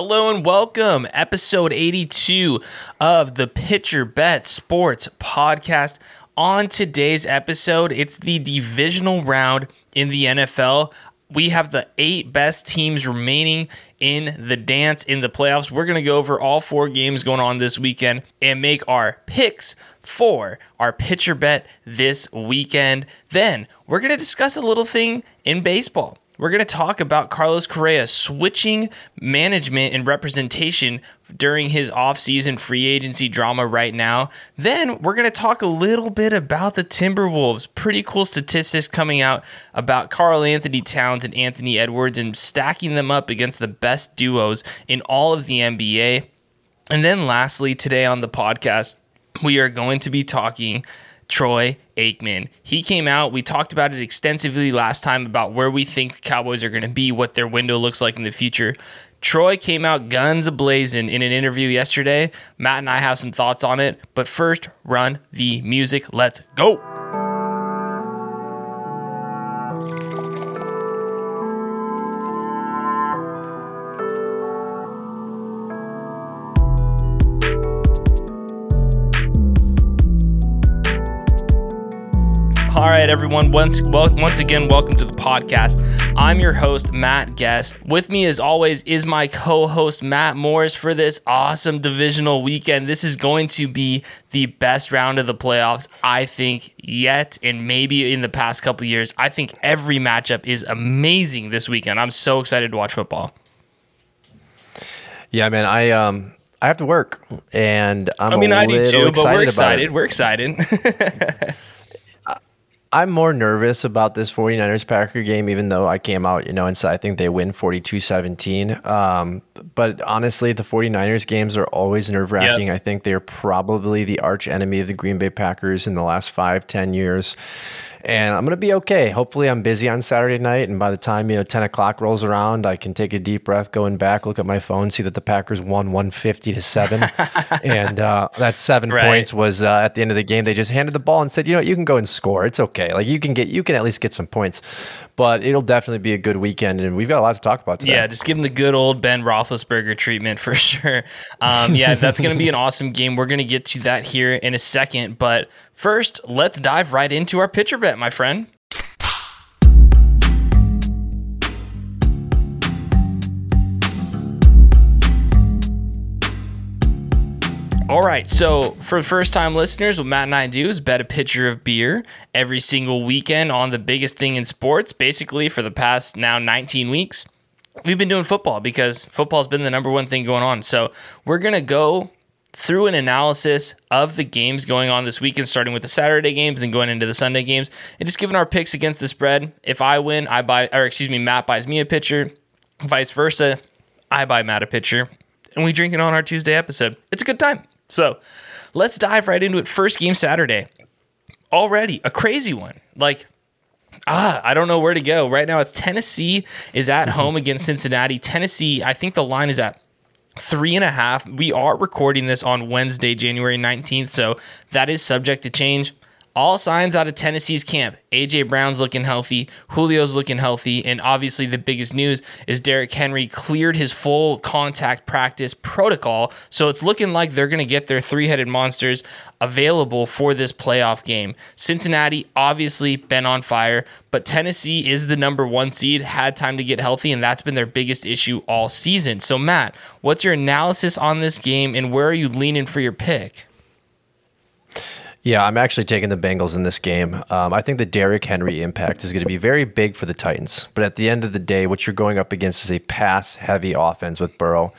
Hello and welcome, episode 82 of the Pitcher Bet Sports Podcast. On today's episode, it's the divisional round in the NFL. We have the eight best teams remaining in the dance in the playoffs. We're going to go over all four games going on this weekend and make our picks for our pitcher bet this weekend. Then we're going to discuss a little thing in baseball. We're going to talk about Carlos Correa switching management and representation during his offseason free agency drama right now. Then we're going to talk a little bit about the Timberwolves. Pretty cool statistics coming out about Karl-Anthony Towns and Anthony Edwards and stacking them up against the best duos in all of the NBA. And then lastly, today on the podcast, we are going to be talking Troy Aikman. He came out. We talked about it extensively last time about where we think the Cowboys are going to be, what their window looks like in the future. Troy came out guns ablazing in an interview yesterday. Matt and I have some thoughts on it, but first, run the music. Let's go. All right, everyone. Once well, once again, welcome to the podcast. I'm your host, Matt Guest. With me, as always, is my co-host Matt Morris for this awesome divisional weekend. This is going to be the best round of the playoffs, I think, yet, and maybe in the past couple years. I think every matchup is amazing this weekend. I'm so excited to watch football. Yeah, man. I um I have to work, and I'm I mean, I do too, but we're excited. excited. We're excited. I'm more nervous about this 49ers Packer game, even though I came out, you know, and said I think they win 42 17. Um, but honestly, the 49ers games are always nerve wracking. Yep. I think they're probably the arch enemy of the Green Bay Packers in the last five, 10 years and I'm gonna be okay. Hopefully, I'm busy on Saturday night, and by the time you know 10 o'clock rolls around, I can take a deep breath, going back, look at my phone, see that the Packers won 150 to seven, and uh, that seven right. points was uh, at the end of the game. They just handed the ball and said, you know, you can go and score. It's okay. Like you can get, you can at least get some points but it'll definitely be a good weekend, and we've got a lot to talk about today. Yeah, just give him the good old Ben Roethlisberger treatment for sure. Um, yeah, that's going to be an awesome game. We're going to get to that here in a second, but first, let's dive right into our pitcher bet, my friend. All right, so for first time listeners, what Matt and I do is bet a pitcher of beer every single weekend on the biggest thing in sports, basically for the past now 19 weeks. We've been doing football because football's been the number one thing going on. So we're going to go through an analysis of the games going on this weekend, starting with the Saturday games, then going into the Sunday games, and just giving our picks against the spread. If I win, I buy, or excuse me, Matt buys me a pitcher, vice versa. I buy Matt a pitcher, and we drink it on our Tuesday episode. It's a good time. So let's dive right into it. First game Saturday. Already a crazy one. Like, ah, I don't know where to go. Right now it's Tennessee is at home against Cincinnati. Tennessee, I think the line is at three and a half. We are recording this on Wednesday, January 19th. So that is subject to change. All signs out of Tennessee's camp. AJ Brown's looking healthy, Julio's looking healthy, and obviously the biggest news is Derrick Henry cleared his full contact practice protocol. So it's looking like they're going to get their three-headed monsters available for this playoff game. Cincinnati obviously been on fire, but Tennessee is the number 1 seed, had time to get healthy and that's been their biggest issue all season. So Matt, what's your analysis on this game and where are you leaning for your pick? Yeah, I'm actually taking the Bengals in this game. Um, I think the Derrick Henry impact is going to be very big for the Titans. But at the end of the day, what you're going up against is a pass heavy offense with Burrow.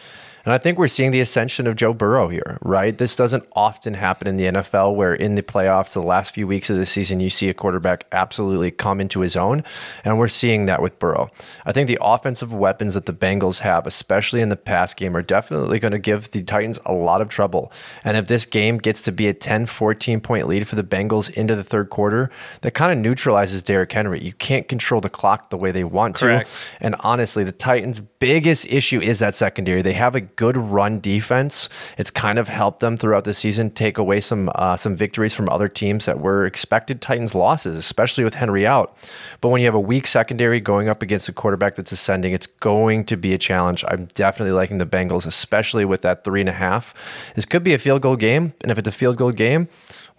And I think we're seeing the ascension of Joe Burrow here, right? This doesn't often happen in the NFL where in the playoffs, the last few weeks of the season, you see a quarterback absolutely come into his own. And we're seeing that with Burrow. I think the offensive weapons that the Bengals have, especially in the pass game, are definitely going to give the Titans a lot of trouble. And if this game gets to be a 10, 14 point lead for the Bengals into the third quarter, that kind of neutralizes Derrick Henry. You can't control the clock the way they want Correct. to. And honestly, the Titans' biggest issue is that secondary. They have a good run defense. It's kind of helped them throughout the season take away some uh, some victories from other teams that were expected Titans losses, especially with Henry out. But when you have a weak secondary going up against a quarterback that's ascending, it's going to be a challenge. I'm definitely liking the Bengals, especially with that three and a half. This could be a field goal game, and if it's a field goal game,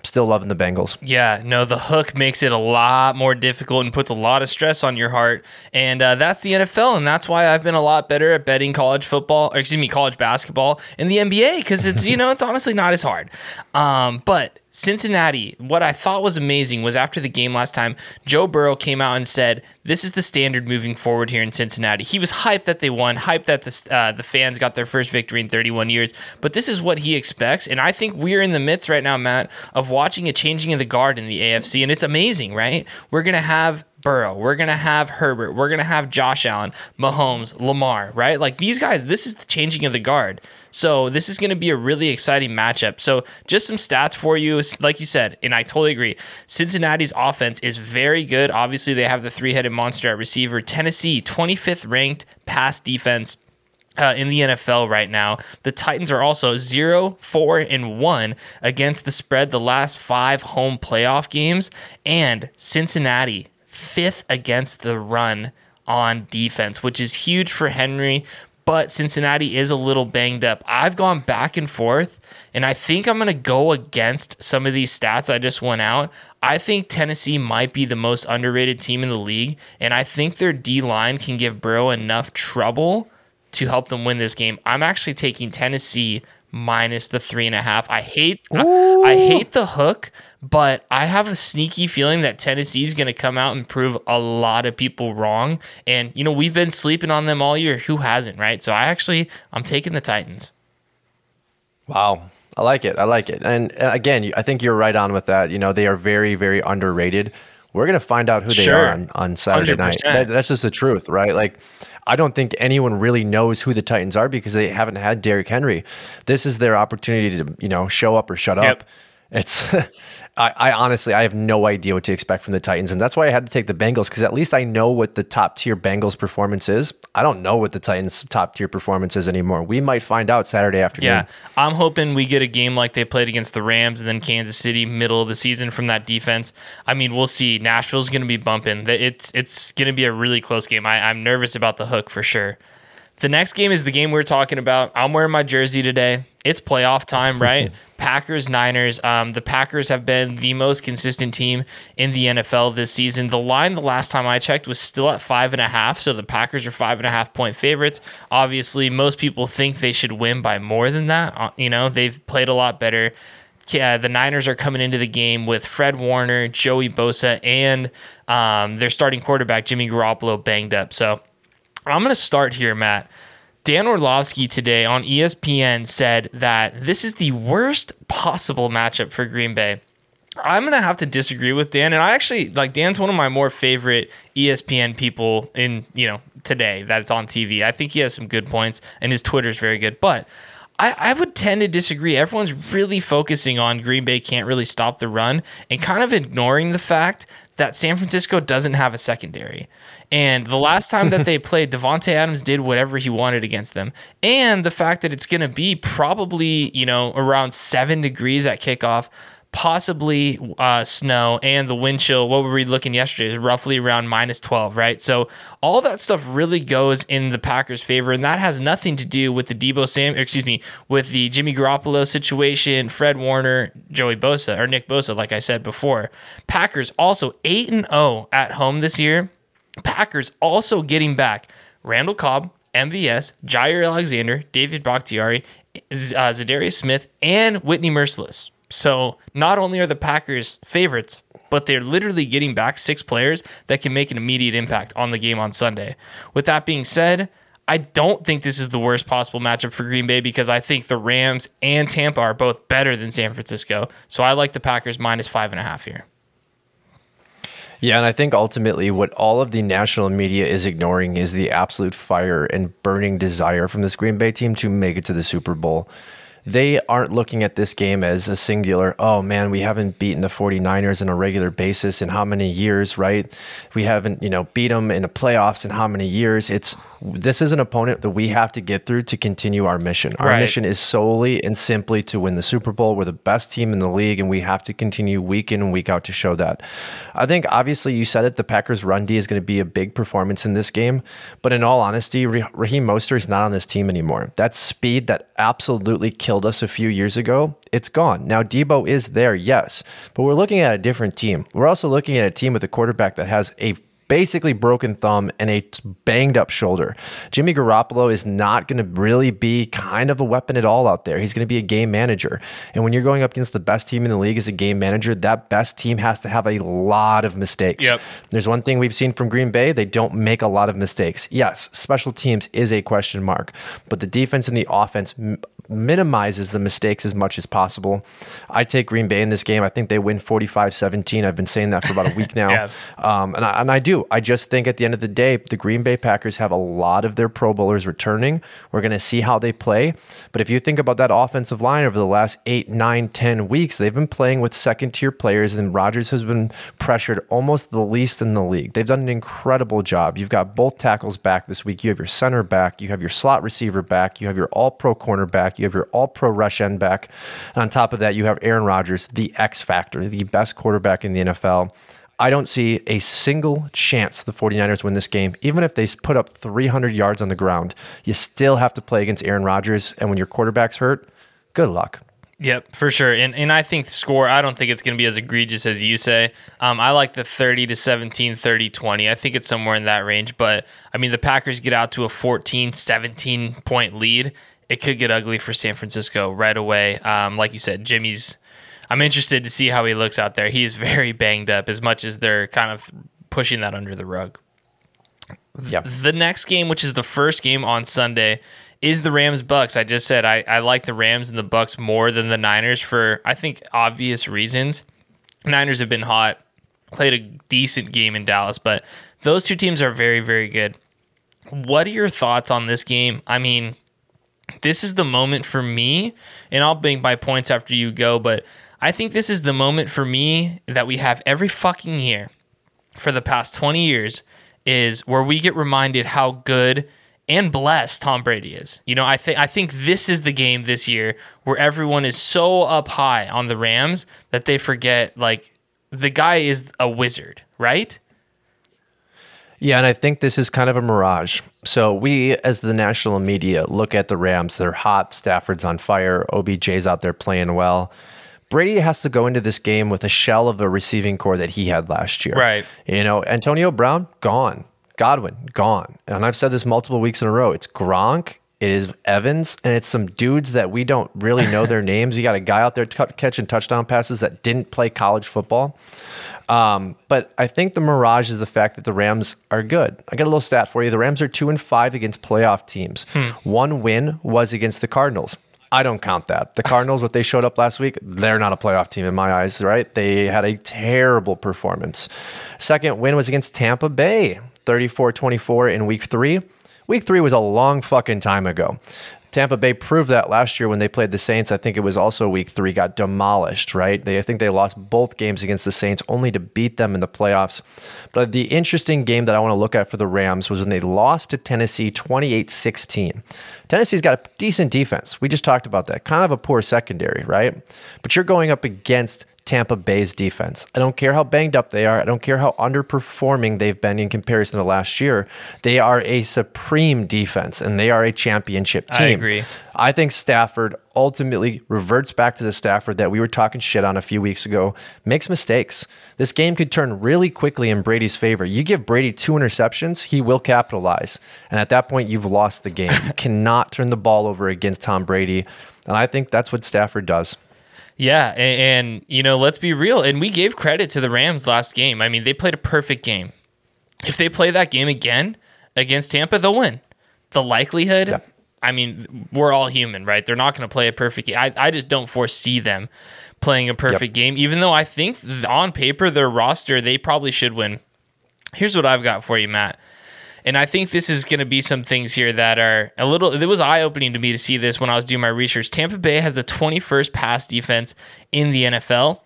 still loving the Bengals. Yeah, no, the hook makes it a lot more difficult and puts a lot of stress on your heart. And uh, that's the NFL. And that's why I've been a lot better at betting college football, or excuse me, college basketball in the NBA because it's, you know, it's honestly not as hard. Um, but Cincinnati, what I thought was amazing was after the game last time, Joe Burrow came out and said, "This is the standard moving forward here in Cincinnati." He was hyped that they won, hyped that the uh, the fans got their first victory in 31 years. But this is what he expects, and I think we're in the midst right now, Matt, of watching a changing of the guard in the AFC, and it's amazing, right? We're gonna have Burrow. We're going to have Herbert. We're going to have Josh Allen, Mahomes, Lamar, right? Like these guys, this is the changing of the guard. So this is going to be a really exciting matchup. So just some stats for you. Like you said, and I totally agree. Cincinnati's offense is very good. Obviously, they have the three headed monster at receiver. Tennessee, 25th ranked pass defense. Uh, in the NFL right now. The Titans are also 0 4 and 1 against the spread the last five home playoff games. And Cincinnati fifth against the run on defense, which is huge for Henry. But Cincinnati is a little banged up. I've gone back and forth, and I think I'm going to go against some of these stats I just went out. I think Tennessee might be the most underrated team in the league, and I think their D line can give Burrow enough trouble to help them win this game. I'm actually taking Tennessee minus the three and a half. I hate I, I, hate the hook, but I have a sneaky feeling that Tennessee is going to come out and prove a lot of people wrong. And you know we've been sleeping on them all year. Who hasn't, right? So I actually I'm taking the Titans. Wow. I like it. I like it. And uh, again, I think you're right on with that. You know, they are very, very underrated. We're going to find out who they sure. are on, on Saturday 100%. night. That, that's just the truth, right? Like, I don't think anyone really knows who the Titans are because they haven't had Derrick Henry. This is their opportunity to, you know, show up or shut yep. up. It's I, I, honestly I have no idea what to expect from the Titans, and that's why I had to take the Bengals because at least I know what the top tier Bengals performance is. I don't know what the Titans top tier performance is anymore. We might find out Saturday afternoon. Yeah, I'm hoping we get a game like they played against the Rams and then Kansas City middle of the season from that defense. I mean, we'll see. Nashville's going to be bumping. It's it's going to be a really close game. I, I'm nervous about the hook for sure. The next game is the game we are talking about. I'm wearing my jersey today. It's playoff time, right? Packers, Niners. Um, the Packers have been the most consistent team in the NFL this season. The line the last time I checked was still at five and a half, so the Packers are five and a half point favorites. Obviously, most people think they should win by more than that. Uh, you know, they've played a lot better. Yeah, the Niners are coming into the game with Fred Warner, Joey Bosa, and um, their starting quarterback Jimmy Garoppolo banged up. So I'm going to start here, Matt. Dan Orlovsky today on ESPN said that this is the worst possible matchup for Green Bay. I'm gonna have to disagree with Dan, and I actually like Dan's one of my more favorite ESPN people in you know today that's on TV. I think he has some good points, and his Twitter is very good. But I, I would tend to disagree. Everyone's really focusing on Green Bay can't really stop the run, and kind of ignoring the fact that San Francisco doesn't have a secondary. And the last time that they played, Davante Adams did whatever he wanted against them. And the fact that it's going to be probably, you know, around seven degrees at kickoff, possibly uh, snow, and the wind chill. What were we looking yesterday? Is roughly around minus 12, right? So all that stuff really goes in the Packers' favor. And that has nothing to do with the Deebo Sam, excuse me, with the Jimmy Garoppolo situation, Fred Warner, Joey Bosa, or Nick Bosa, like I said before. Packers also 8 and 0 at home this year Packers also getting back Randall Cobb, MVS, Jaire Alexander, David Bakhtiari, uh, Za'Darius Smith, and Whitney Mercilus. So not only are the Packers favorites, but they're literally getting back six players that can make an immediate impact on the game on Sunday. With that being said, I don't think this is the worst possible matchup for Green Bay because I think the Rams and Tampa are both better than San Francisco. So I like the Packers minus five and a half here. Yeah, and I think ultimately what all of the national media is ignoring is the absolute fire and burning desire from this Green Bay team to make it to the Super Bowl. They aren't looking at this game as a singular, oh man, we haven't beaten the 49ers on a regular basis in how many years, right? We haven't, you know, beat them in the playoffs in how many years. It's this is an opponent that we have to get through to continue our mission. Our Right. mission is solely and simply to win the Super Bowl. We're the best team in the league, and we have to continue week in and week out to show that. I think obviously you said it, the Packers' run D is going to be a big performance in this game, but in all honesty, Raheem Mostert is not on this team anymore. That speed that absolutely killed us a few years ago, it's gone. Now Deebo is there, yes, but we're looking at a different team. We're also looking at a team with a quarterback that has a basically broken thumb and a banged up shoulder. Jimmy Garoppolo is not going to really be kind of a weapon at all out there. He's going to be a game manager. And when you're going up against the best team in the league as a game manager, that best team has to have a lot of mistakes. Yep. There's one thing we've seen from Green Bay, they don't make a lot of mistakes. Yes, special teams is a question mark, but the defense and the offense m- minimizes the mistakes as much as possible. I take Green Bay in this game. I think they win 45-17. I've been saying that for about a week now. Yeah. Um, and, I, and I do. I just think at the end of the day, the Green Bay Packers have a lot of their Pro Bowlers returning. We're going to see how they play. But if you think about that offensive line over the last eight, nine, ten weeks, they've been playing with second tier players, and Rodgers has been pressured almost the least in the league. They've done an incredible job. You've got both tackles back this week. You have your center back. You have your slot receiver back. You have your all pro cornerback. You have your all pro rush end back. And on top of that, you have Aaron Rodgers, the X factor, the best quarterback in the NFL. I don't see a single chance the 49ers win this game. Even if they put up 300 yards on the ground, you still have to play against Aaron Rodgers. And when your quarterback's hurt, good luck. Yep, for sure. And and I think score, I don't think it's going to be as egregious as you say. Um, I like the 30 to 17, 30 20. I think it's somewhere in that range. But I mean, the Packers get out to a 14, 17 point lead. It could get ugly for San Francisco right away. Um, like you said, Jimmy's, I'm interested to see how he looks out there. He's very banged up as much as they're kind of pushing that under the rug. Yeah. The next game, which is the first game on Sunday, is the Rams Bucks. I just said I, I like the Rams and the Bucks more than the Niners for I think obvious reasons. Niners have been hot, played a decent game in Dallas, but those two teams are very, very good. What are your thoughts on this game? I mean, this is the moment for me, and I'll bring my points after you go, but I think this is the moment for me that we have every fucking year for the past 20 years is where we get reminded how good and blessed Tom Brady is. You know, I think I think this is the game this year where everyone is so up high on the Rams that they forget like the guy is a wizard, right? Yeah, and I think this is kind of a mirage. So we, as the national media, look at the Rams. They're hot. Stafford's on fire. OBJ's out there playing well. Brady has to go into this game with a shell of a receiving core that he had last year. Right. You know, Antonio Brown, gone. Godwin, gone. And I've said this multiple weeks in a row. It's Gronk, it is Evans, and it's some dudes that we don't really know their names. You got a guy out there t- catching touchdown passes that didn't play college football. Um, but I think the mirage is the fact that the Rams are good. I got a little stat for you. The Rams are two and five against playoff teams. One win was against the Cardinals. I don't count that. The Cardinals, what they showed up last week, they're not a playoff team in my eyes, right? They had a terrible performance. Second win was against Tampa Bay, 34 24 in week three. Week three was a long fucking time ago. Tampa Bay proved that last year when they played the Saints. I think it was also week three, got demolished, right? They, I think they lost both games against the Saints only to beat them in the playoffs. But the interesting game that I want to look at for the Rams was when they lost to Tennessee 28 16. Tennessee's got a decent defense. We just talked about that. Kind of a poor secondary, right? But you're going up against Tampa Bay's defense. I don't care how banged up they are. I don't care how underperforming they've been in comparison to last year. They are a supreme defense and they are a championship team. I agree. I think Stafford ultimately reverts back to the Stafford that we were talking shit on a few weeks ago, makes mistakes. This game could turn really quickly in Brady's favor. You give Brady two interceptions, he will capitalize. And at that point, you've lost the game. You cannot turn the ball over against Tom Brady. And I think that's what Stafford does. Yeah, and, and you know, let's be real. And we gave credit to the Rams last game. I mean, they played a perfect game. If they play that game again against Tampa, they'll win. The likelihood, Yeah. I mean, we're all human, right? They're not going to play a perfect game. I, I just don't foresee them playing a perfect game, even though I think on paper, their roster, they probably should win. Here's what I've got for you, Matt. And I think this is going to be some things here that are a little, it was eye opening to me to see this when I was doing my research. Tampa Bay has the 21st pass defense in the NFL,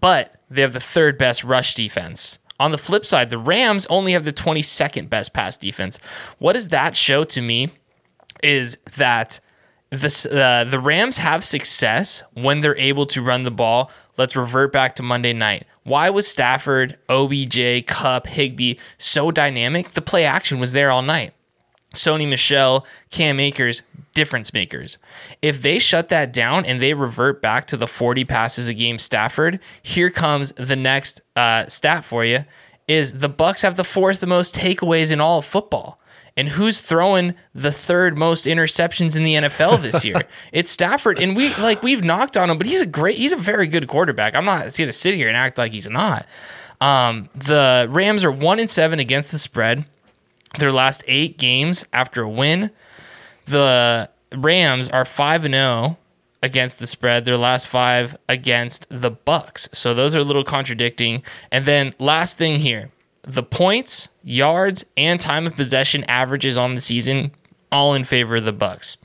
but they have the third best rush defense. On the flip side, the Rams only have the 22nd best pass defense. What does that show to me is that the, uh, the Rams have success when they're able to run the ball. Let's revert back to Monday night. Why was Stafford, OBJ, Kupp, Higbee so dynamic? The play action was there all night. Sony Michel, Cam Akers, difference makers. If they shut that down and they revert back to the 40 passes a game Stafford, here comes the next uh, stat for you is the Bucks have the fourth most takeaways in all of football. And who's throwing the third most interceptions in the NFL this year? it's Stafford. And we like we've knocked on him, but he's a great, he's a very good quarterback. I'm not gonna sit here and act like he's not. Um, the Rams are one and seven against the spread. Their last eight games after a win. The Rams are five and zero against the spread. Their last five against the Bucks. So those are a little contradicting. And then last thing here, the points, yards, and time of possession averages on the season all in favor of the Bucks.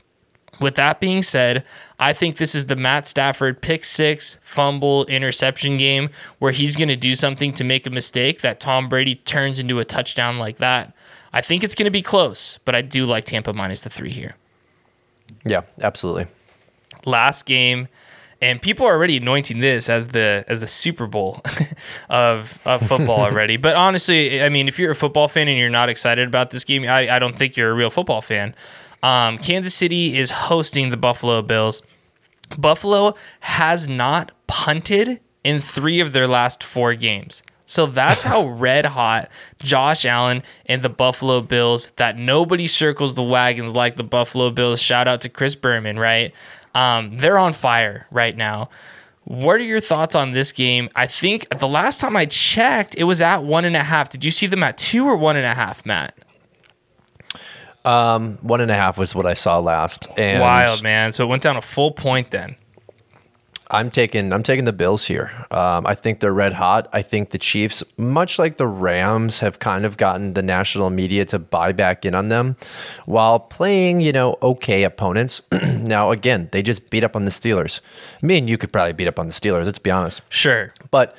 With that being said, I think this is the Matt Stafford pick six, fumble, interception game where he's going to do something to make a mistake that Tom Brady turns into a touchdown like that. I think it's going to be close, but I do like Tampa minus the three here. Yeah, absolutely. Last game, and people are already anointing this as the as the Super Bowl of of football already. but honestly, I mean, if you're a football fan and you're not excited about this game, I, I don't think you're a real football fan. Um, Kansas City is hosting the Buffalo Bills. Buffalo has not punted in three of their last four games. So that's how red hot Josh Allen and the Buffalo Bills that nobody circles the wagons like the Buffalo Bills. Shout out to Chris Berman, right? Um, they're on fire right now. What are your thoughts on this game? I think the last time I checked, it was at one and a half. Did you see them at two or one and a half, Matt? Um, one and a half was what I saw last. And Wild man. So it went down a full point then. I'm taking I'm taking the Bills here. Um, I think they're red hot. I think the Chiefs, much like the Rams, have kind of gotten the national media to buy back in on them, while playing you know okay opponents. now again, they just beat up on the Steelers. Me and you could probably beat up on the Steelers. Let's be honest. Sure, but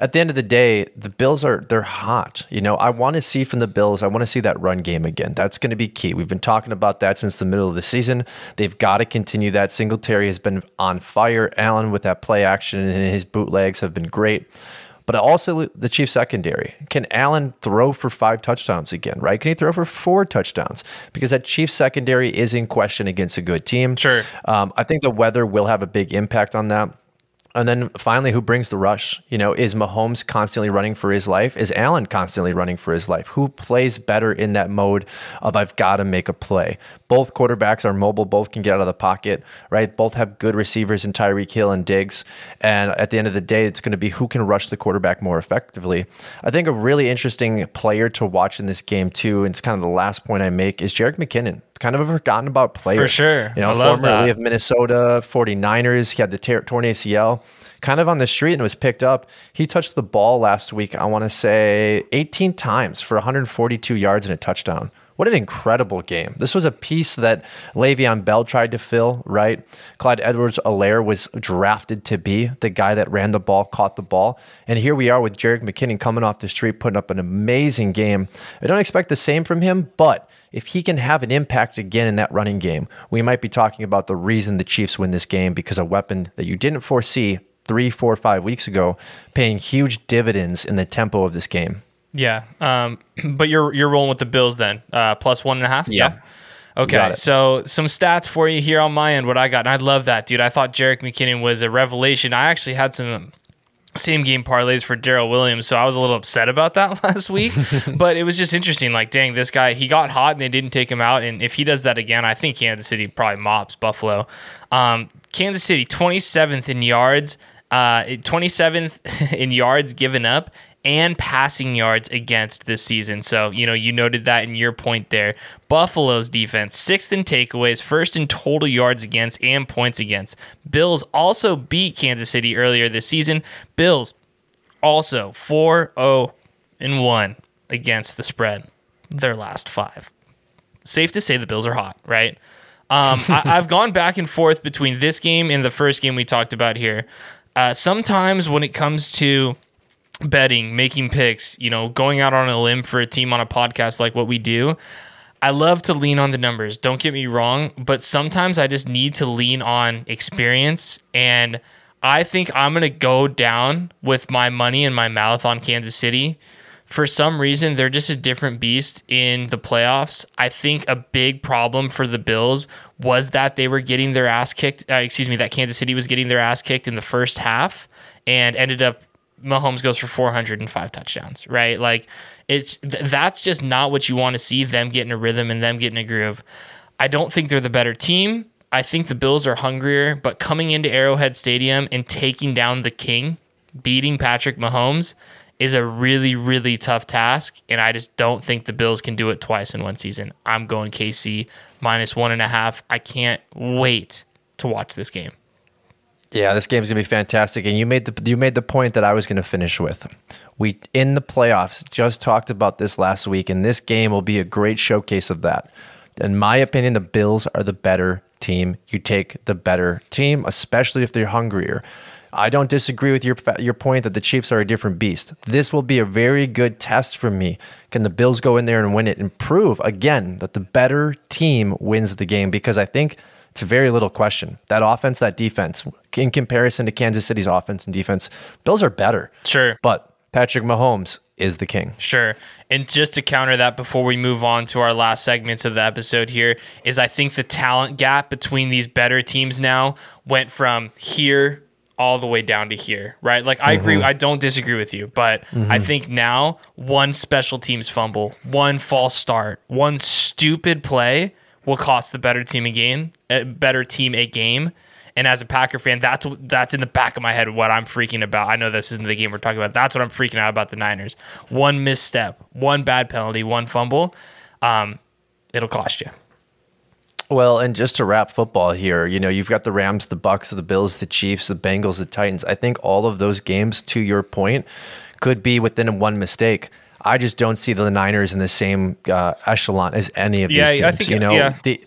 at the end of the day, the Bills are they're hot. You know, I want to see from the Bills, I want to see that run game again. That's going to be key. We've been talking about that since the middle of the season. They've got to continue that. Singletary has been on fire. Allen with that play action and his bootlegs have been great. But also the Chiefs secondary. Can Allen throw for five touchdowns again, right? Can he throw for four touchdowns? Because that Chiefs secondary is in question against a good team. Sure. Um, I think the weather will have a big impact on that. And then finally, who brings the rush? You know, is Mahomes constantly running for his life? Is Allen constantly running for his life? Who plays better in that mode of I've got to make a play? Both quarterbacks are mobile, both can get out of the pocket, right? Both have good receivers in Tyreek Hill and Diggs. And at the end of the day, it's going to be who can rush the quarterback more effectively. I think a really interesting player to watch in this game, too, and it's kind of the last point I make, is Jerick McKinnon kind of a forgotten about player. For sure. You know, formerly of Minnesota 49ers. He had the torn ACL kind of on the street and was picked up. He touched the ball last week, I want to say 18 times for 142 yards and a touchdown. What an incredible game. This was a piece that Le'Veon Bell tried to fill, right? Clyde Edwards Helaire was drafted to be the guy that ran the ball, caught the ball. And here we are with Jerick McKinnon coming off the street, putting up an amazing game. I don't expect the same from him, but if he can have an impact again in that running game, we might be talking about the reason the Chiefs win this game because a weapon that you didn't foresee three, four, five weeks ago, paying huge dividends in the tempo of this game. Yeah, um, but you're you're rolling with the Bills then, uh, plus one and a half. Yeah. Okay, so some stats for you here on my end. What I got, and I love that, dude. I thought Jerick McKinnon was a revelation. I actually had some same game parlays for Darrel Williams, so I was a little upset about that last week. but it was just interesting. Like, dang, this guy he got hot and they didn't take him out. And if he does that again, I think Kansas City probably mops Buffalo. Um, Kansas City 27th in yards, uh, 27th in yards given up, and passing yards against this season. So, you know, you noted that in your point there. Buffalo's defense, sixth in takeaways, first in total yards against and points against. Bills also beat Kansas City earlier this season. Bills also 4 0 and 1 against the spread. their last five. Safe to say the Bills are hot, right? Um, I, I've gone back and forth between this game and the first game we talked about here. Uh, sometimes when it comes to betting, making picks, you know, going out on a limb for a team on a podcast like what we do, I love to lean on the numbers. Don't get me wrong, but sometimes I just need to lean on experience. And I think I'm going to go down with my money in my mouth on Kansas City. For some reason, they're just a different beast in the playoffs. I think a big problem for the Bills was that they were getting their ass kicked. Uh, excuse me, that Kansas City was getting their ass kicked in the first half and ended up Mahomes goes for 405 touchdowns, right? Like it's th- that's just not what you want to see them getting a rhythm and them getting a groove. I don't think they're the better team. I think the Bills are hungrier, but coming into Arrowhead Stadium and taking down the king, beating Patrick Mahomes is a really really tough task, and I just don't think the Bills can do it twice in one season. I'm going KC minus one and a half. I can't wait to watch this game. Yeah, this game's gonna be fantastic, and you made the you made the point that I was gonna finish with. We in the playoffs just talked about this last week, and this game will be a great showcase of that. In my opinion, the Bills are the better team. You take the better team, especially if they're hungrier. I don't disagree with your your point that the Chiefs are a different beast. This will be a very good test for me. Can the Bills go in there and win it and prove again that the better team wins the game? Because I think it's very little question. That offense, that defense, in comparison to Kansas City's offense and defense, Bills are better. Sure. But Patrick Mahomes is the king. Sure. And just to counter that before we move on to our last segments of the episode here is I think the talent gap between these better teams now went from here all the way down to here, right? Like I agree, I don't disagree with you, but I think now one special teams fumble, one false start, one stupid play will cost the better team a game, a better team a game. And as a Packer fan, that's that's in the back of my head what I'm freaking about. I know this isn't the game we're talking about. That's what I'm freaking out about the Niners. One misstep, one bad penalty, one fumble, um, it'll cost you. Well, and just to wrap football here, you know, you've got the Rams, the Bucks, the Bills, the Chiefs, the Bengals, the Titans. I think all of those games, to your point, could be within one mistake. I just don't see the Niners in the same uh, echelon as any of Yeah, these teams. I think- you know, yeah. the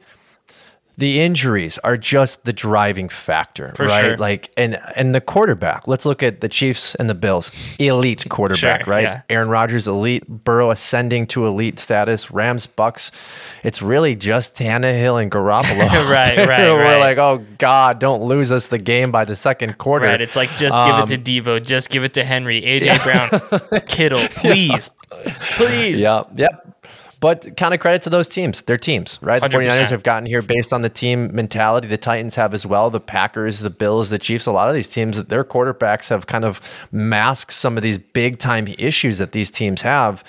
the injuries are just the driving factor, For right? sure. Like, and and the quarterback. Let's look at the Chiefs and the Bills. Elite quarterback, Sure, right? yeah. Aaron Rodgers, elite. Burrow ascending to elite status. Rams, Bucks. It's really just Tannehill and Garoppolo. Right, right, We're right. like, oh God, don't lose us the game by the second quarter. Right. It's like just give it to um, Deebo, just give it to Henry, AJ Brown, Kittle, please. Please. Yep, yep. But kind of credit to those teams. They're teams, right? The 100%. 49ers have gotten here based on the team mentality. The Titans have as well. The Packers, the Bills, the Chiefs, a lot of these teams, their quarterbacks have kind of masked some of these big time issues that these teams have.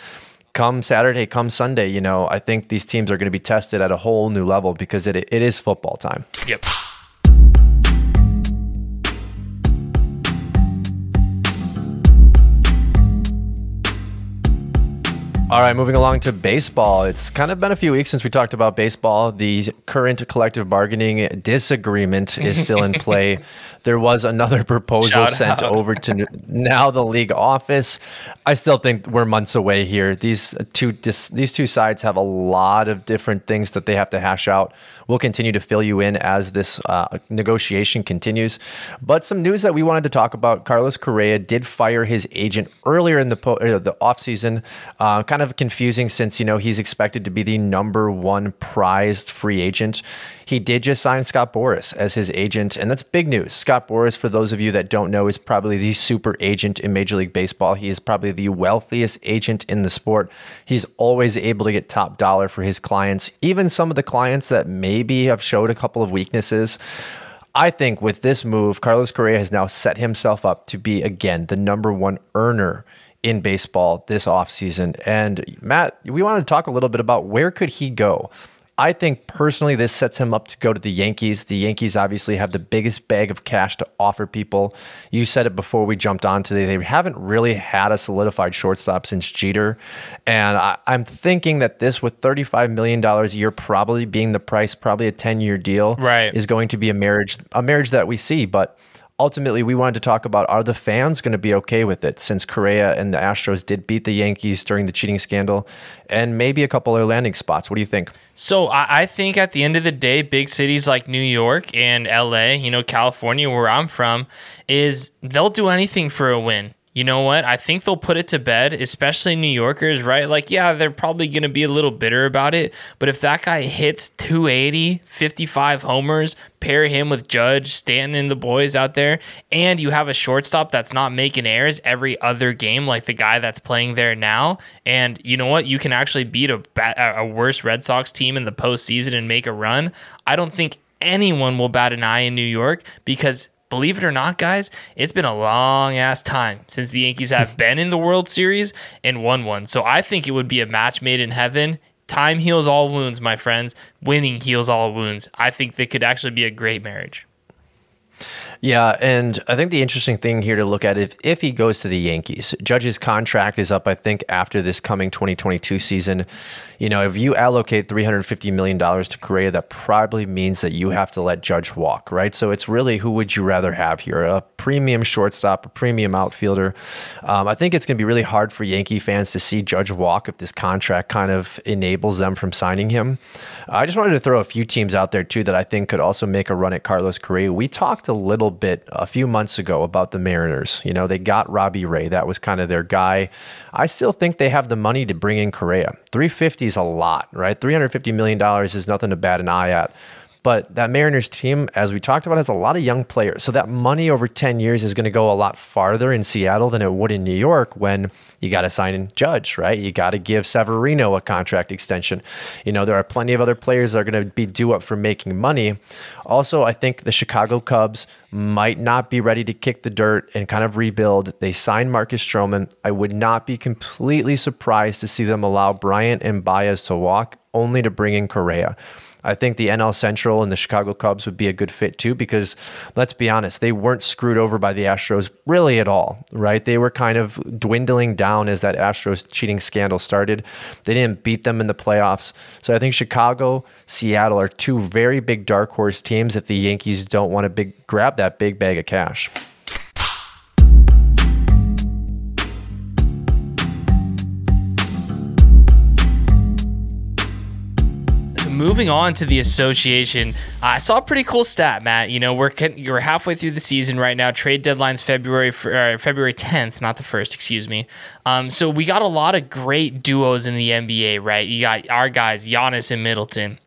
Come Saturday, come Sunday, you know, I think these teams are going to be tested at a whole new level because it, it is football time. Yep. All right, moving along to baseball. It's kind of been a few weeks since we talked about baseball. The current collective bargaining disagreement is still in play. There was another proposal Shout sent out. over to now the league office. I still think we're months away here. These two dis, these two sides have a lot of different things that they have to hash out. We'll continue to fill you in as this uh, negotiation continues. But some news that we wanted to talk about: Carlos Correa did fire his agent earlier in the po- uh, the offseason. Uh, kind of confusing since you know he's expected to be the number one prized free agent. He did just sign Scott Boras as his agent, and that's big news. Scott Boras, for those of you that don't know, is probably the super agent in Major League Baseball. He is probably the wealthiest agent in the sport. He's always able to get top dollar for his clients, even some of the clients that maybe have showed a couple of weaknesses. I think with this move, Carlos Correa has now set himself up to be again the number one earner in baseball this offseason. And Matt, we wanted to talk a little bit about where could he go? I think personally this sets him up to go to the Yankees. The Yankees obviously have the biggest bag of cash to offer people. You said it before we jumped on today. They haven't really had a solidified shortstop since Jeter. And I, I'm thinking that this with $35 million a year probably being the price, probably a 10 year deal, Right. is going to be a marriage, a marriage that we see. But ultimately, we wanted to talk about are the fans going to be okay with it since Correa and the Astros did beat the Yankees during the cheating scandal and maybe a couple other landing spots. What do you think? So I, I think at the end of the day, big cities like New York and LA, you know, California, where I'm from, is they'll do anything for a win you know what? I think they'll put it to bed, especially New Yorkers, right? Like, yeah, they're probably going to be a little bitter about it. But if that guy hits 280, 55 homers, pair him with Judge, Stanton, and the boys out there, and you have a shortstop that's not making errors every other game, like the guy that's playing there now, and you know what? You can actually beat a, a worse Red Sox team in the postseason and make a run. I don't think anyone will bat an eye in New York because believe it or not, guys, it's been a long ass time since the Yankees have been in the World Series and won one. So I think it would be a match made in heaven. Time heals all wounds, my friends. Winning heals all wounds. I think they could actually be a great marriage. Yeah, and I think the interesting thing here to look at if if he goes to the Yankees, Judge's contract is up. I think after this coming 2022 season, you know, if you allocate 350 million dollars to Correa, that probably means that you have to let Judge walk, right? So it's really who would you rather have here, a premium shortstop, a premium outfielder? Um, I think it's going to be really hard for Yankee fans to see Judge walk if this contract kind of enables them from signing him. I just wanted to throw a few teams out there too that I think could also make a run at Carlos Correa. We talked a little bit a few months ago about the Mariners. You know, they got Robbie Ray. That was kind of their guy. I still think they have the money to bring in Correa. 350 is a lot, right? $350 million is nothing to bat an eye at. But that Mariners team, as we talked about, has a lot of young players. So that money over 10 years is going to go a lot farther in Seattle than it would in New York when you got to sign in Judge, right? You got to give Severino a contract extension. You know, there are plenty of other players that are going to be due up for making money. Also, I think the Chicago Cubs might not be ready to kick the dirt and kind of rebuild. They signed Marcus Stroman. I would not be completely surprised to see them allow Bryant and Baez to walk only to bring in Correa. I think the NL Central and the Chicago Cubs would be a good fit too, because let's be honest, they weren't screwed over by the Astros really at all, right? They were kind of dwindling down as that Astros cheating scandal started. They didn't beat them in the playoffs. So I think Chicago, Seattle are two very big dark horse teams if the Yankees don't want to big grab that big bag of cash. Moving on to the association, I saw a pretty cool stat, Matt. You know, we're you're halfway through the season right now. Trade deadline's February uh, February 10th, not the first, excuse me. Um, so we got a lot of great duos in the NBA, right? You got our guys, Giannis and Middleton.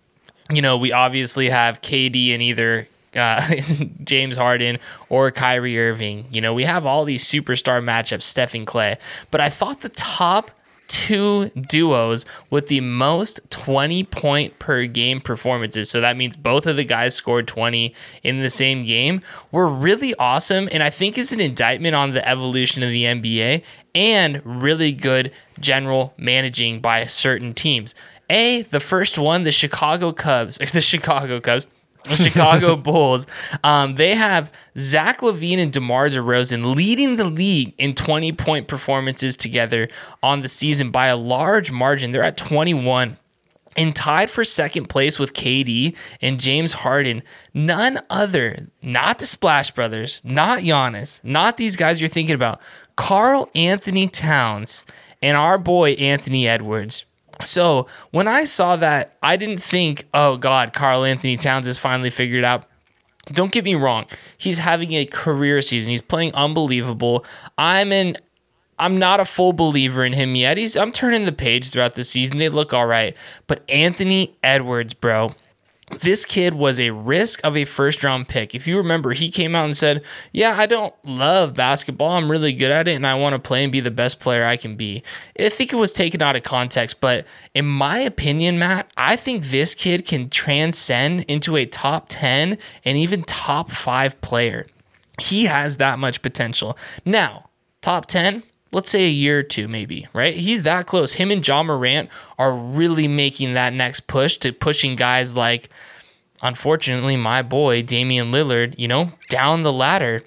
You know, we obviously have KD and either uh, James Harden or Kyrie Irving. You know, we have all these superstar matchups, Stephen Klay. But I thought the top two duos with the most 20 point per game performances. So that means both of the guys scored 20 in the same game. Were really awesome and I think is an indictment on the evolution of the NBA and really good general managing by certain teams. A, the first one, the Chicago Cubs, the Chicago Cubs, the Chicago Bulls. Um, they have Zach LaVine and DeMar DeRozan leading the league in 20 point performances together on the season by a large margin. They're at 21 and tied for second place with KD and James Harden. None other, not the Splash Brothers, not Giannis, not these guys you're thinking about. Karl-Anthony Towns and our boy Anthony Edwards so when I saw that, I didn't think, oh God, Karl-Anthony Towns has finally figured out. Don't get me wrong. He's having a career season. He's playing unbelievable. I'm in I'm not a full believer in him yet. He's I'm turning the page throughout the season. They look all right. But Anthony Edwards, bro, this kid was a risk of a first round pick. If you remember, he came out and said, Yeah, I don't love basketball. I'm really good at it and I want to play and be the best player I can be. I think it was taken out of context, but in my opinion, Matt, I think this kid can transcend into a top 10 and even top five player. He has that much potential. Now, top 10, let's say a year or two, maybe, right? He's that close. Him and Ja Morant are really making that next push to pushing guys like, unfortunately, my boy, Damian Lillard, you know, down the ladder.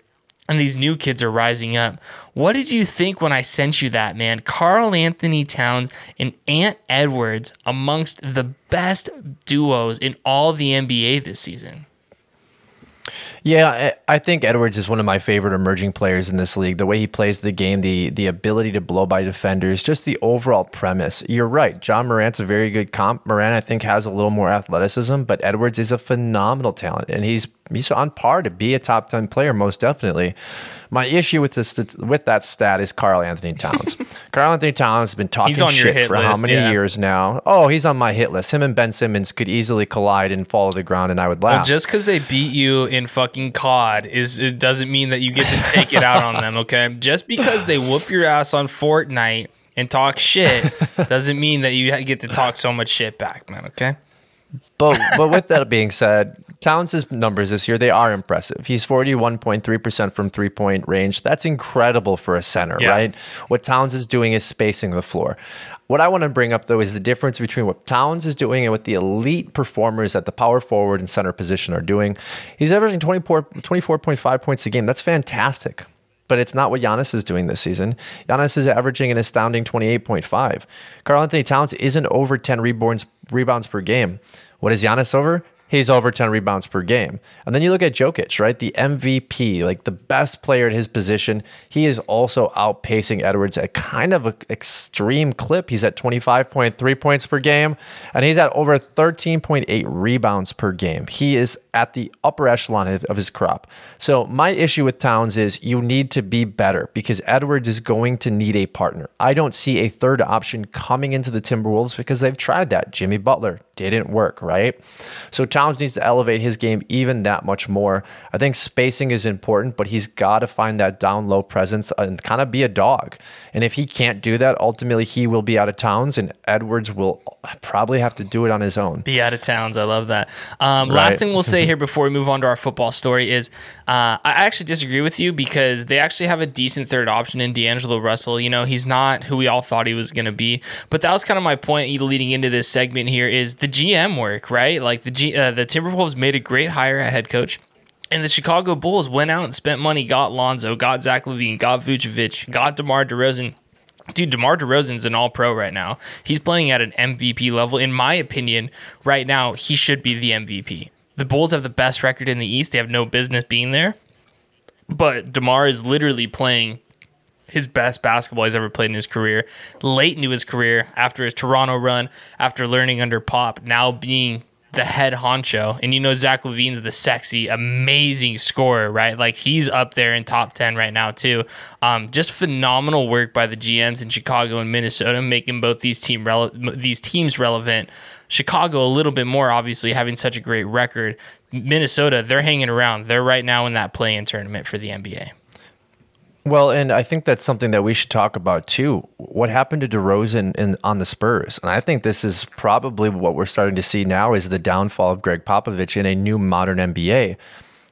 And these new kids are rising up. What did you think when I sent you that, man? Karl-Anthony Towns and Ant Edwards amongst the best duos in all the NBA this season. Yeah, I think Edwards is one of my favorite emerging players in this league. The way he plays the game, the the ability to blow by defenders, just the overall premise. You're right. Ja Morant's a very good comp. Morant, I think, has a little more athleticism, but Edwards is a phenomenal talent, and he's he's on par to be a top ten player, most definitely. My issue with this with that stat is Karl-Anthony Towns. Karl-Anthony Towns has been talking shit for list, how many yeah. years now? Oh, he's on my hit list. Him and Ben Simmons could easily collide and fall to the ground, and I would laugh. Well, just because they beat you in fucking COD is it doesn't mean that you get to take it out on them. Okay, just because they whoop your ass on Fortnite and talk shit doesn't mean that you get to talk so much shit back, man. Okay. But but with that being said, Towns' numbers this year, they are impressive. He's 41.3% from three point range. That's incredible for a center, yeah. right? What Towns is doing is spacing the floor. What I want to bring up, though, is the difference between what Towns is doing and what the elite performers at the power forward and center position are doing. He's averaging 24, 24.5 points a game. That's fantastic but it's not what Giannis is doing this season. Giannis is averaging an astounding 28.5. Karl-Anthony Towns isn't over 10 rebounds rebounds per game. What is Giannis over? He's over 10 rebounds per game. And then you look at Jokic, right? The MVP, like the best player at his position. He is also outpacing Edwards at kind of an extreme clip. He's at 25.3 points per game, and he's at over 13.8 rebounds per game. He is at the upper echelon of, his crop. So my issue with Towns is you need to be better because Edwards is going to need a partner. I don't see a third option coming into the Timberwolves because they've tried that. Jimmy Butler didn't work, right? So Towns needs to elevate his game even that much more. I think spacing is important, but he's got to find that down low presence and kind of be a dog. And if he can't do that, ultimately he will be out of Towns, and Edwards will probably have to do it on his own. Be out of Towns. I love that. Um, right. Last thing we'll say here before we move on to our football story is uh, I actually disagree with you because they actually have a decent third option in D'Angelo Russell. You know, he's not who we all thought he was going to be, but that was kind of my point leading into this segment here is the GM work, right? Like the G, uh, the Timberwolves made a great hire at head coach. And the Chicago Bulls went out and spent money, got Lonzo, got Zach LaVine, got Vucevic, got DeMar DeRozan. Dude, DeMar DeRozan's an all pro right now. He's playing at an MVP level. In my opinion, right now, he should be the MVP. The Bulls have the best record in the East. They have no business being there. But DeMar is literally playing his best basketball he's ever played in his career. Late into his career, after his Toronto run, after learning under Pop, now being the head honcho. And you know, Zach LaVine's the sexy, amazing scorer, right? Like he's up there in top 10 right now, too. Um, just phenomenal work by the GMs in Chicago and Minnesota, making both these team rele- these teams relevant. Chicago a little bit more, obviously, having such a great record. Minnesota, they're hanging around. They're right now in that play in tournament for the NBA. Well, and I think that's something that we should talk about too. What happened to DeRozan in, on the Spurs? And I think this is probably what we're starting to see now is the downfall of Gregg Popovich in a new modern NBA.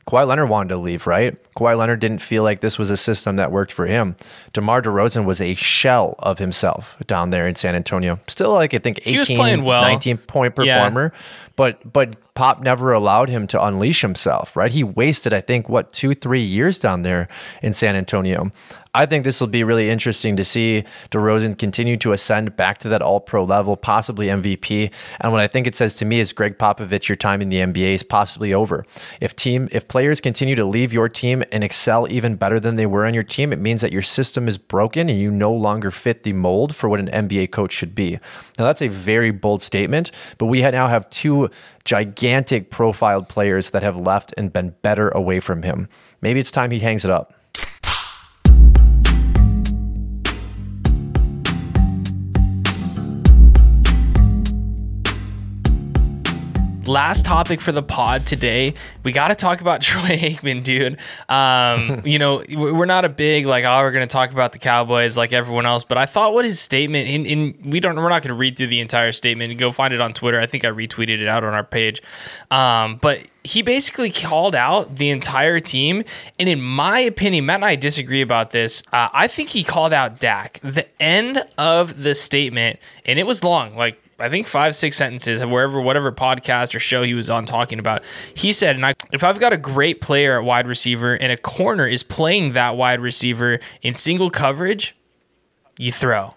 Kawhi Leonard wanted to leave, right? Kawhi Leonard didn't feel like this was a system that worked for him. DeMar DeRozan was a shell of himself down there in San Antonio. Still like I think 18, well. 19 point performer. Yeah. But but Pop never allowed him to unleash himself, right? He wasted, I think, what, two, three years down there in San Antonio. I think this will be really interesting to see DeRozan continue to ascend back to that all pro level, possibly MVP. And what I think it says to me is Gregg Popovich, your time in the NBA is possibly over. If team, if players continue to leave your team and excel even better than they were on your team, it means that your system is broken and you no longer fit the mold for what an NBA coach should be. Now that's a very bold statement, but we now have two gigantic profiled players that have left and been better away from him. Maybe it's time he hangs it up. Last topic for the pod today. We got to talk about Troy Aikman, dude. Um, you know, we're not a big like, oh, we're going to talk about the Cowboys like everyone else, but I thought what his statement in, in we don't we're not going to read through the entire statement. Go find it on Twitter. I think I retweeted it out on our page. Um, but he basically called out the entire team. And in my opinion, Matt and I disagree about this. Uh, I think he called out Dak. The end of the statement, and it was long, like I think five, six sentences, of wherever, whatever podcast or show he was on talking about. He said, and I, if I've got a great player at wide receiver and a corner is playing that wide receiver in single coverage, you throw.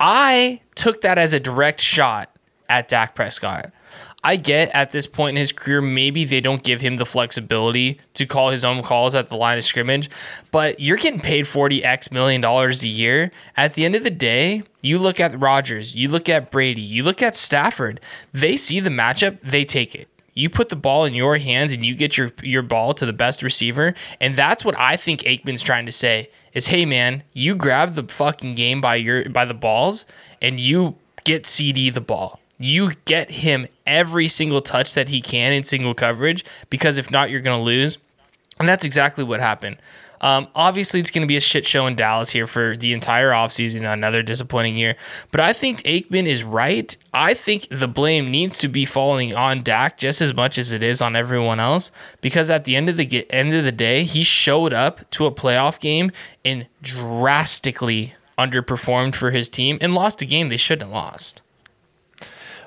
I took that as a direct shot at Dak Prescott. I get at this point in his career, maybe they don't give him the flexibility to call his own calls at the line of scrimmage, but you're getting paid 40 X million dollars a year. At the end of the day, you look at Rodgers, you look at Brady, you look at Stafford, they see the matchup, they take it you put the ball in your hands and you get your your ball to the best receiver and that's what i think aikman's trying to say is hey man you grab the fucking game by your by the balls and you get CeeDee the ball you get him every single touch that he can in single coverage because if not you're going to lose and that's exactly what happened um, obviously, it's going to be a shit show in Dallas here for the entire offseason, another disappointing year. But I think Aikman is right. I think the blame needs to be falling on Dak just as much as it is on everyone else because at the end of the end of the day, he showed up to a playoff game and drastically underperformed for his team and lost a game they shouldn't have lost.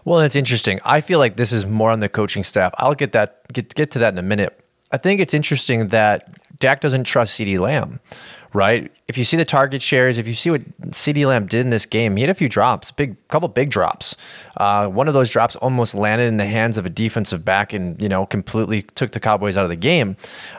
Well, it's interesting. I feel like this is more on the coaching staff. I'll get that get get to that in a minute. I think it's interesting that Dak doesn't trust CeeDee Lamb, right? If you see the target shares, if you see what CeeDee Lamb did in this game, he had a few drops, big couple big drops. Uh, one of those drops almost landed in the hands of a defensive back and you know completely took the Cowboys out of the game.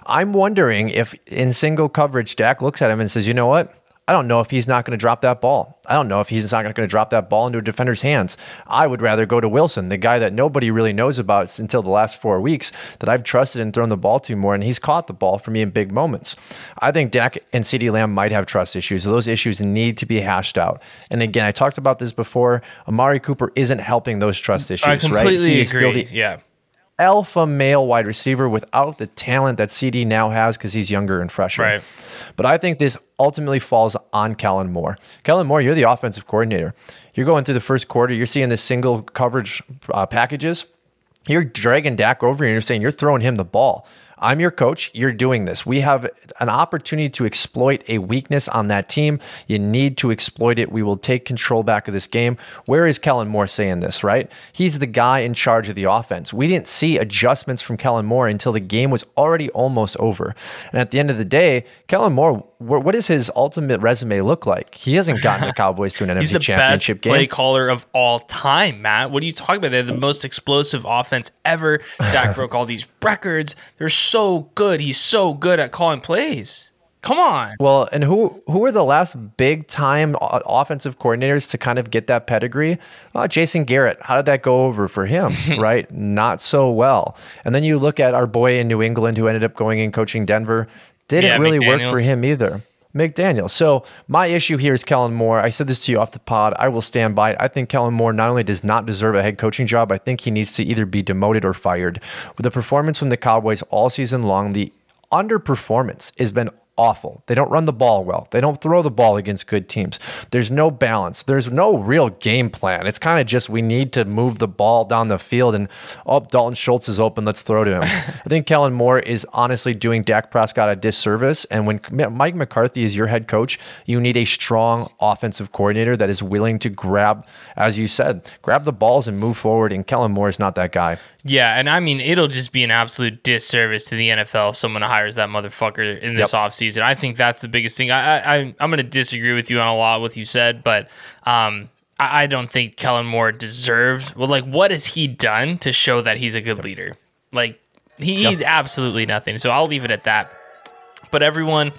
I'm wondering if in single coverage, Dak looks at him and says, "You know what? I don't know if he's not going to drop that ball. I don't know if he's not going to drop that ball into a defender's hands. I would rather go to Wilson, the guy that nobody really knows about until the last four weeks that I've trusted and thrown the ball to more, and he's caught the ball for me in big moments. I think Dak and CeeDee Lamb might have trust issues. Those issues need to be hashed out. And again, I talked about this before. Amari Cooper isn't helping those trust issues. I completely right? agree. The, yeah alpha male wide receiver without the talent that CeeDee now has because he's younger and fresher. Right. But I think this ultimately falls on Kellen Moore. Kellen Moore, you're the offensive coordinator. You're going through the first quarter. You're seeing the single coverage uh, packages. You're dragging Dak over and you're saying you're throwing him the ball. I'm your coach. You're doing this. We have an opportunity to exploit a weakness on that team. You need to exploit it. We will take control back of this game. Where is Kellen Moore saying this, right? He's the guy in charge of the offense. We didn't see adjustments from Kellen Moore until the game was already almost over. And at the end of the day, Kellen Moore, what does his ultimate resume look like? He hasn't gotten the Cowboys to an NFC championship best game. Play caller of all time, Matt. What are you talking about? They're the most explosive offense ever. Dak broke all these records. They're so good. He's so good at calling plays. Come on. Well, and who who were the last big time offensive coordinators to kind of get that pedigree? Uh, Jason Garrett. How did that go over for him? right, not so well. And then you look at our boy in New England who ended up going and coaching Denver. Didn't yeah, really McDaniels. work for him either. McDaniel. So my issue here is Kellen Moore. I said this to you off the pod. I will stand by it. I think Kellen Moore not only does not deserve a head coaching job, I think he needs to either be demoted or fired. With the performance from the Cowboys all season long, the underperformance has been awful. They don't run the ball well. They don't throw the ball against good teams. There's no balance. There's no real game plan. It's kind of just we need to move the ball down the field and oh, Dalton Schultz is open. Let's throw to him. I think Kellen Moore is honestly doing Dak Prescott a disservice. And when Mike McCarthy is your head coach, you need a strong offensive coordinator that is willing to grab, as you said, grab the balls and move forward. And Kellen Moore is not that guy. Yeah, and I mean it'll just be an absolute disservice to the NFL if someone hires that motherfucker in this yep. offseason. I think that's the biggest thing. I, I I'm gonna disagree with you on a lot what you said, but um I, I don't think Kellen Moore deserves well like what has he done to show that he's a good leader? Like he yep. absolutely nothing. So I'll leave it at that. But everyone,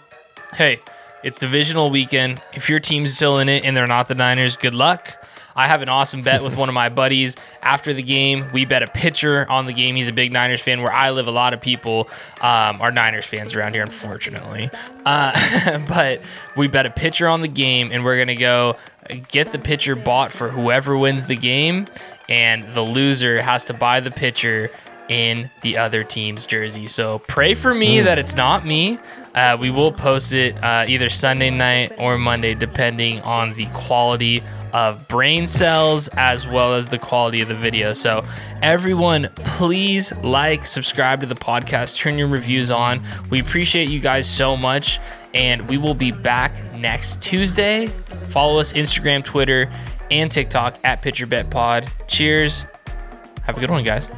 hey, it's divisional weekend. If your team's still in it and they're not the Niners, good luck. I have an awesome bet with one of my buddies after the game. We bet a pitcher on the game. He's a big Niners fan. Where I live, a lot of people um, are Niners fans around here, unfortunately. Uh, but we bet a pitcher on the game, and we're gonna go get the pitcher bought for whoever wins the game, and the loser has to buy the pitcher in the other team's jersey. So pray for me that it's not me. Uh, we will post it uh, either Sunday night or Monday, depending on the quality of brain cells as well as the quality of the video. So, everyone, please like, subscribe to the podcast, turn your reviews on. We appreciate you guys so much, and we will be back next Tuesday. Follow us Instagram, Twitter, and TikTok at PitcherBetPod. Cheers. Have a good one, guys.